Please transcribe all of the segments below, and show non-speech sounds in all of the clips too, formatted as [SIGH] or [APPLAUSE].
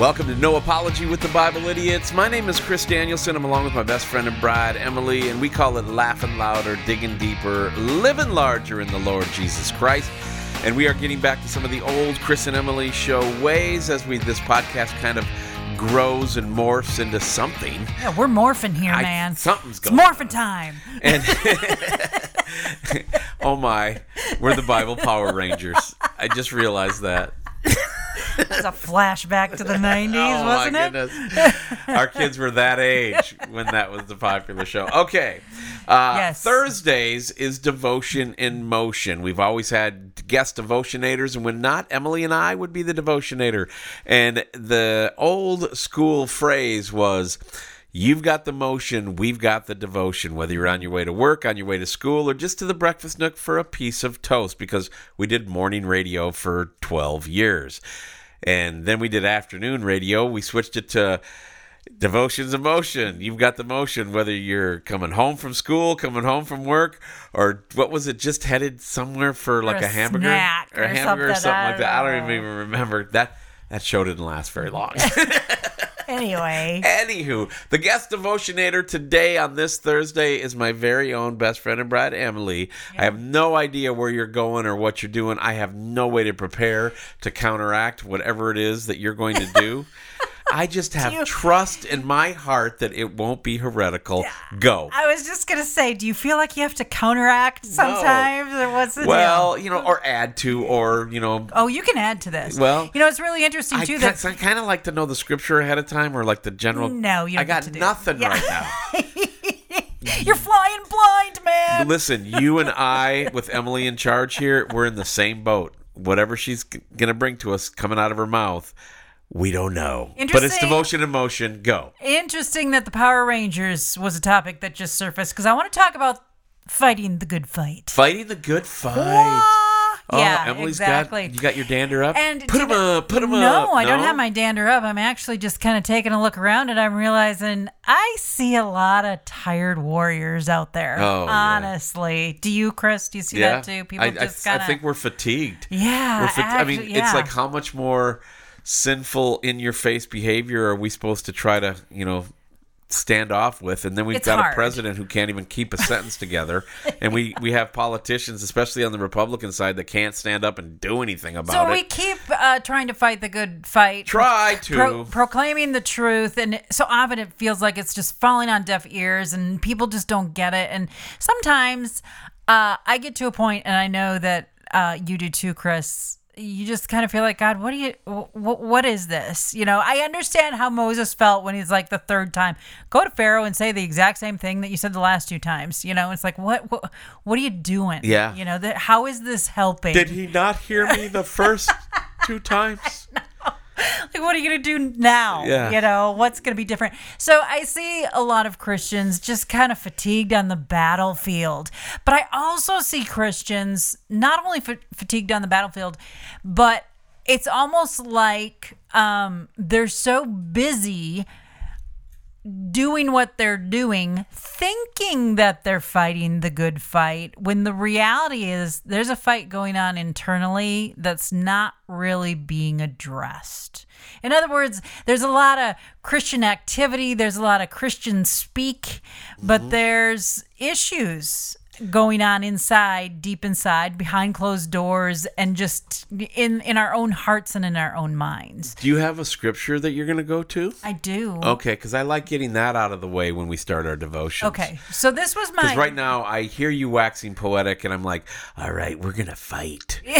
Welcome to No Apology with the Bible Idiots. My name is Chris Danielson. I'm along with my best friend and bride, Emily, and we call it Laughing Louder, Digging Deeper, Living Larger in the Lord Jesus Christ. And we are getting back to some of the old Chris and Emily show ways as we this podcast kind of grows and morphs into something. Yeah, we're morphing here, I- man. something's going. it's going morphin' time. And [LAUGHS] oh my, we're the Bible Power Rangers. I just realized that. That's a flashback to the [LAUGHS] 90s, oh wasn't my it? goodness. Our kids were that age when that was the popular show. Okay. Uh, Yes. Thursdays is Devotion in Motion. We've always had guest devotionators, and when not, Emily and I would be the devotionator. And the old school phrase was, You've got the motion, we've got the devotion, whether you're on your way to work, on your way to school, or just to the breakfast nook for a piece of toast, because we did morning radio for 12 years. And then we did afternoon radio. We switched it to Devotions of Motion. You've got the motion, whether you're coming home from school, coming home from work, or what was it, just headed somewhere for like a a, hamburger? or a or hamburger or something, something like that. I don't even remember. That that show didn't last very long. [LAUGHS] Anyway, Anywho, the guest devotionator today on this Thursday is my very own best friend and bride, Emily. I have no idea where you're going or what you're doing. I have no way to prepare to counteract whatever it is that you're going to do. [LAUGHS] [LAUGHS] I just have you- trust in my heart that it won't be heretical. Go. I was just going to say, do you feel like you have to counteract sometimes? Or what's the Well, deal? you know, or add to, or, you know, Oh, you can add to this. Well, you know, it's really interesting, too. kind That, I kind of like to know the scripture ahead of time or like the general. No, you I don't got get to do- nothing Yeah. right now. [LAUGHS] you're flying blind, man. Listen, you and I, with Emily in charge here, we're in the same boat. Whatever she's g- going to bring to us coming out of her mouth, we don't know. But it's devotion and motion. Go. Interesting that the Power Rangers was a topic that just surfaced because I want to talk about fighting the good fight. Fighting the good fight. Oh, yeah, Emily's exactly. got you got your dander up. And put him up. Put him up. no. I don't have my dander up. I'm actually just kind of taking a look around and I'm realizing I see a lot of tired warriors out there. Oh, yeah. honestly. Do you, Chris? Do you see that too? People I, I, just I kind of. think we're fatigued. Yeah, We're fat- I mean, actually, it's yeah. like how much more sinful in your face behavior are we supposed to try to, you know, stand off with? And then we've It's got hard. a president who can't even keep a sentence together, [LAUGHS] and we we have politicians, especially on the Republican side, that can't stand up and do anything about it. so we keep uh, trying to fight the good fight. Try to. pro- proclaiming the truth, and so often it feels like it's just falling on deaf ears, and people just don't get it. And sometimes uh, I get to a point, and I know that uh, you do too, Chris. You just kind of feel like God. What do you? What, what is this? You know, I understand how Moses felt when he's like the third time. Go to Pharaoh and say the exact same thing that you said the last two times. You know, it's like what? What, what are you doing? Yeah. You know, that how is this helping? Did he not hear me the first [LAUGHS] two times? [LAUGHS] like what are you gonna do now? Yeah. you know what's gonna be different? So i see a lot of christians just kind of fatigued on the battlefield. But i also see christians not only fa- fatigued on the battlefield but it's almost like um, they're so busy doing what they're doing, thinking that they're fighting the good fight, when the reality is there's a fight going on internally that's not really being addressed. In other words, there's a lot of Christian activity, there's a lot of Christian speak, but mm-hmm. there's issues going on inside deep inside behind closed doors and just in in our own hearts and in our own minds Do you have a scripture that you're going to go to? i do Okay, because I like getting that out of the way when we start our devotion. okay so this was my Because right now I hear you waxing poetic, and I'm like, all right, we're gonna fight. [LAUGHS]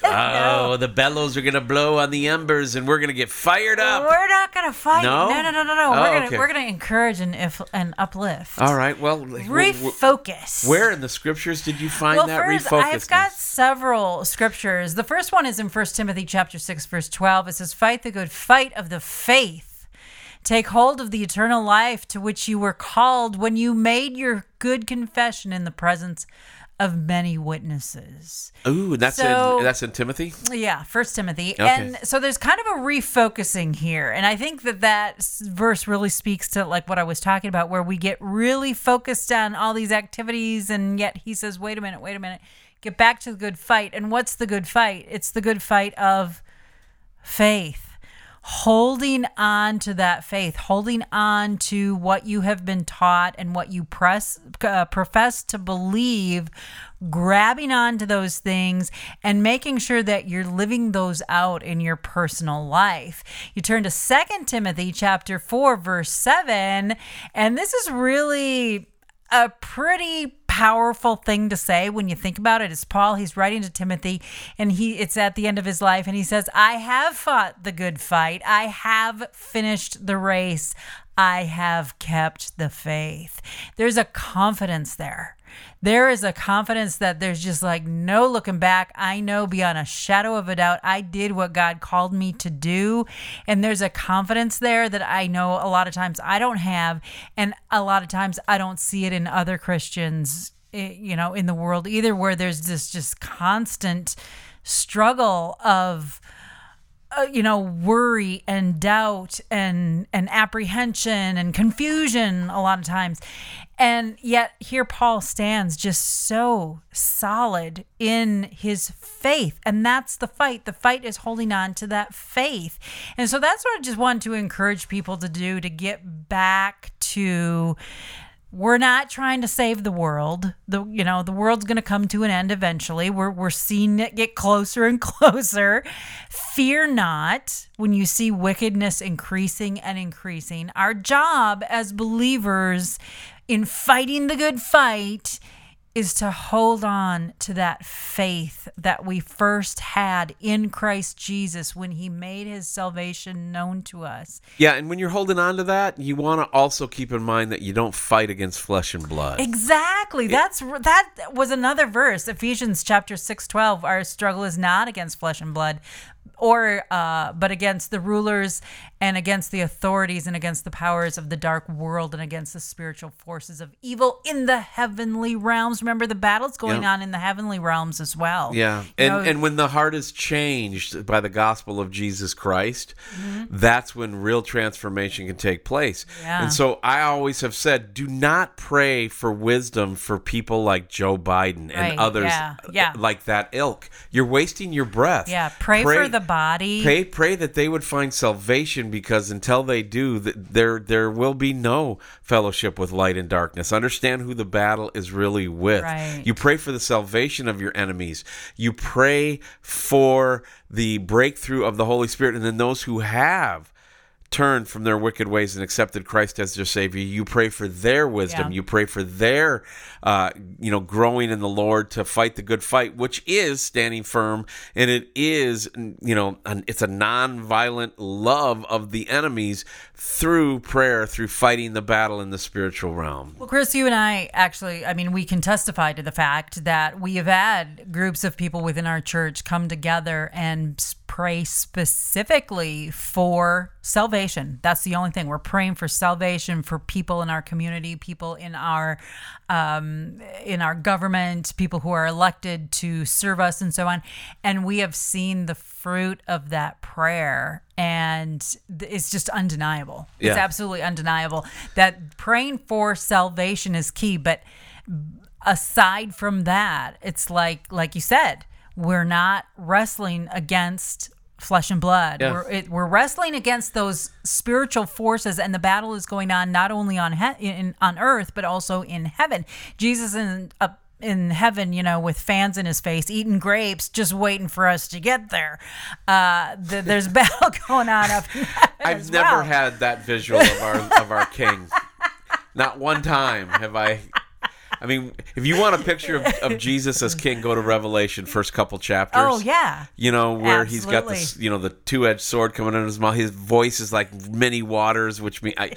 [LAUGHS] oh, the bellows are gonna blow on the embers, and we're gonna get fired up. We're not gonna fight. No? No, no, no, no, no. Oh, we're gonna okay. we're gonna encourage and if and uplift. All right, well, Refocus. where in the scriptures did you find well, that first, refocus? I've got several scriptures. The first one is in First Timothy chapter 6 verse 12. It says, "Fight the good fight of the faith. Take hold of the eternal life to which you were called when you made your good confession in the presence of many witnesses." Ooh, and that's So- in that's in Timothy. Yeah, First Timothy, Okay. and so there's kind of a refocusing here, and I think that that verse really speaks to like what I was talking about, where we get really focused on all these activities, and yet he says, "Wait a minute, wait a minute, get back to the good fight." And what's the good fight? It's the good fight of faith. Holding on to that faith, holding on to what you have been taught and what you press uh, profess to believe, grabbing onto those things and making sure that you're living those out in your personal life. You turn to Second Timothy chapter 4 verse 7, and this is really a pretty powerful thing to say when you think about it is Paul he's writing to Timothy and he it's at the end of his life and he says I have fought the good fight. I have finished the race. I have kept the faith. There's a confidence there there is a confidence that there's just like no looking back. I know beyond a shadow of a doubt I did what God called me to do. And there's a confidence there that I know a lot of times I don't have. And a lot of times I don't see it in other Christians, eh, you know, in the world either, where there's this just constant struggle of, uh, you know worry and doubt and and apprehension and confusion a lot of times and yet here paul stands just so solid in his faith and that's the fight the fight is holding on to that faith and so that's what i just want to encourage people to do to get back to we're not trying to save the world. The you know, the world's going to come to an end eventually. We're we're seeing it get closer and [LAUGHS] closer. Fear not when you see wickedness increasing and increasing. Our job as believers in fighting the good fight is to hold on to that faith that we first had in Christ Jesus when he made his salvation known to us. Yeah, and when you're holding on to that, you want to also keep in mind that you don't fight against flesh and blood. Exactly. That's that was another verse, Ephesians chapter 6:12, our struggle is not against flesh and blood, or uh, but against the rulers and against the authorities and against the powers of the dark world and against the spiritual forces of evil in the heavenly realms. Remember the battles going Yeah. on in the heavenly realms as well. Yeah, You and know, and when the heart is changed by the gospel of Jesus Christ, that's when real transformation can take place. Yeah. And so I always have said, do not pray for wisdom for people like Joe Biden and Right, others yeah, yeah. like that ilk. You're wasting your breath. yeah, pray, for the body. Pray, pray that they would find salvation because until they do, there there will be no fellowship with light and darkness. Understand who the battle is really with. Right. You pray for the salvation of your enemies. You pray for the breakthrough of the Holy Spirit, and then those who have turned from their wicked ways and accepted Christ as their Savior. You pray for their wisdom. Yeah. You pray for their, uh, you know, growing in the Lord to fight the good fight, which is standing firm, and it is, you know, an, it's a non-violent love of the enemies through prayer, through fighting the battle in the spiritual realm. Well, Chris, you and I actually, I mean, we can testify to the fact that we have had groups of people within our church come together and pray specifically for salvation. That's the only thing. We're praying for salvation for people in our community, people in our um, in our government, people who are elected to serve us, and so on. And we have seen the fruit of that prayer, and it's just undeniable. It's absolutely undeniable that praying for salvation is key. But aside from that, it's like like you said, we're not wrestling against flesh and blood. Yeah. We're it, we're wrestling against those spiritual forces, and the battle is going on not only on he- in on earth but also in heaven. Jesus in up in heaven, you know, with fans in his face, eating grapes, just waiting for us to get there. Uh, th- there's [LAUGHS] battle going on up. I've never well. had that visual of our of our king. [LAUGHS] Not one time have I. I mean, if you want a picture of, of Jesus as king, go to Revelation, first couple chapters. Oh yeah. You know where he's got this, you know, the two-edged sword coming out of his mouth. His voice is like many waters, which mean I,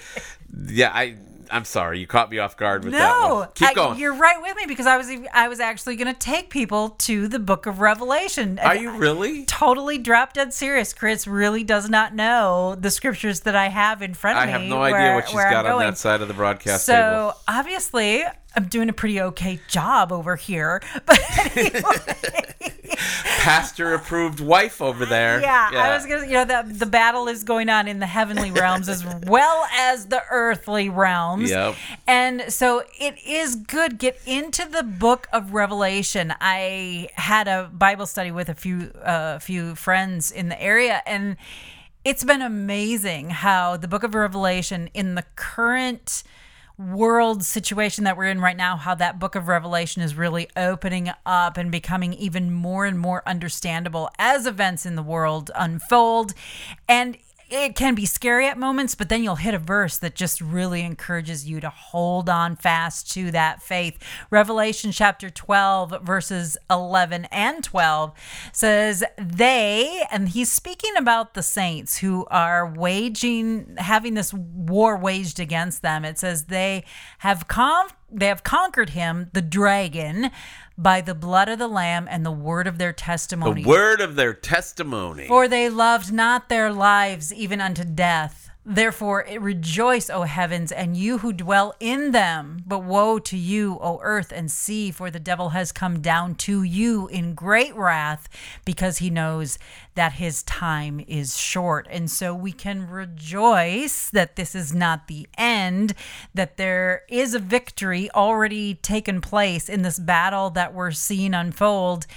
yeah, I, I'm sorry, you caught me off guard with that No. Keep I- going. you're right with me because I was I was actually going to take people to the Book of Revelation. Are you really? totally drop dead serious? Chris really does not know the scriptures that I have in front of I me. I have no idea where- what she's got on that side of the broadcast So table. obviously, I'm doing a pretty okay job over here. [LAUGHS] But Pastor approved wife over there. yeah, I was gonna, you know, the the battle is going on in the heavenly realms as well as the earthly realms. Yep. And so it is good. Get into the book of Revelation. I had a Bible study with a few uh, few friends in the area, and it's been amazing how the book of Revelation, in the current world situation that we're in right now, how that book of Revelation is really opening up and becoming even more and more understandable as events in the world unfold. And it can be scary at moments, but then you'll hit a verse that just really encourages you to hold on fast to that faith. Revelation chapter 12, verses 11 and 12 says, They, and he's speaking about the saints who are waging, having this war waged against them. It says, They have come they have conquered him, the dragon, by the blood of the lamb and the word of their testimony. The word of their testimony. For they loved not their lives even unto death. Therefore, rejoice, O heavens, and you who dwell in them. But woe to you, O earth and sea, for the devil has come down to you in great wrath, because he knows that his time is short. And so we can rejoice that this is not the end, that there is a victory already taken place in this battle that we're seeing unfold.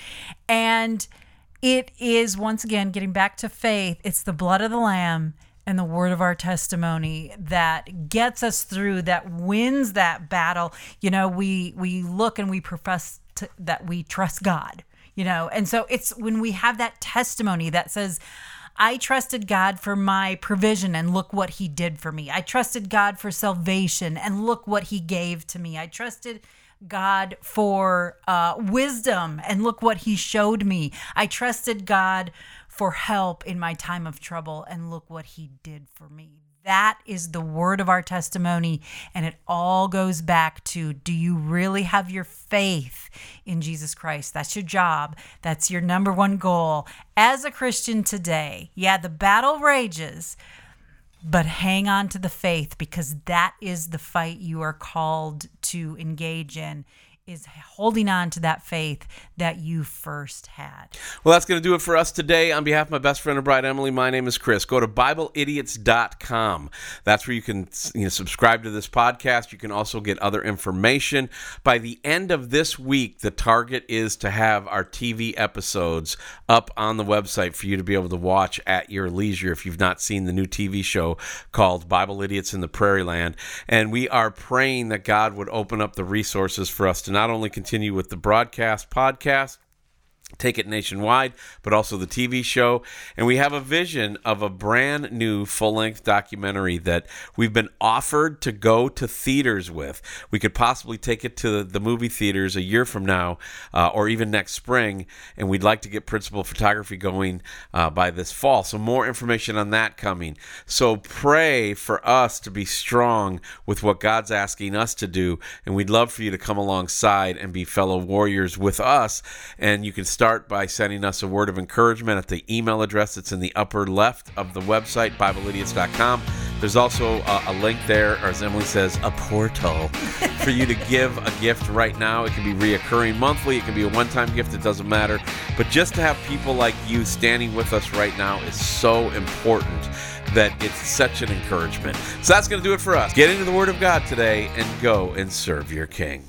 And it is, once again, getting back to faith, it's the blood of the Lamb and the word of our testimony that gets us through that wins that battle you know we we look and we profess to, that we trust god you know and so it's when we have that testimony that says I trusted God for my provision and look what he did for me. I trusted God for salvation and look what he gave to me. I trusted God for uh, wisdom and look what he showed me. I trusted God for help in my time of trouble, and look what he did for me. That is the word of our testimony, and it all goes back to do you really have your faith in Jesus Christ? That's your job, that's your number one goal. As a Christian today, yeah, the battle rages, but hang on to the faith because that is the fight you are called to engage in is holding on to that faith that you first had. Well, that's going to do it for us today. On behalf of my best friend and bride, Emily, my name is Chris. Go to BibleIdiots.com. That's where you can you know, subscribe to this podcast. You can also get other information. By the end of this week, the target is to have our TV episodes up on the website for you to be able to watch at your leisure if you've not seen the new TV show called Bible Idiots in the Prairie Land. And we are praying that God would open up the resources for us to not only continue with the broadcast podcast, take it nationwide, but also the TV show. And we have a vision of a brand new full length documentary that we've been offered to go to theaters with. We could possibly take it to the movie theaters a year from now uh, or even next spring. And we'd like to get principal photography going uh, by this fall. So, more information on that coming. So, pray for us to be strong with what God's asking us to do. And we'd love for you to come alongside and be fellow warriors with us. And you can start by sending us a word of encouragement at the email address that's in the upper left of the website, BibleIdiots.com. There's also a, a link there, or as Emily says, a portal [LAUGHS] for you to give a gift right now. It can be reoccurring monthly, it can be a one time gift, it doesn't matter. But just to have people like you standing with us right now is so important that it's such an encouragement. So that's going to do it for us. Get into the Word of God today and go and serve your King.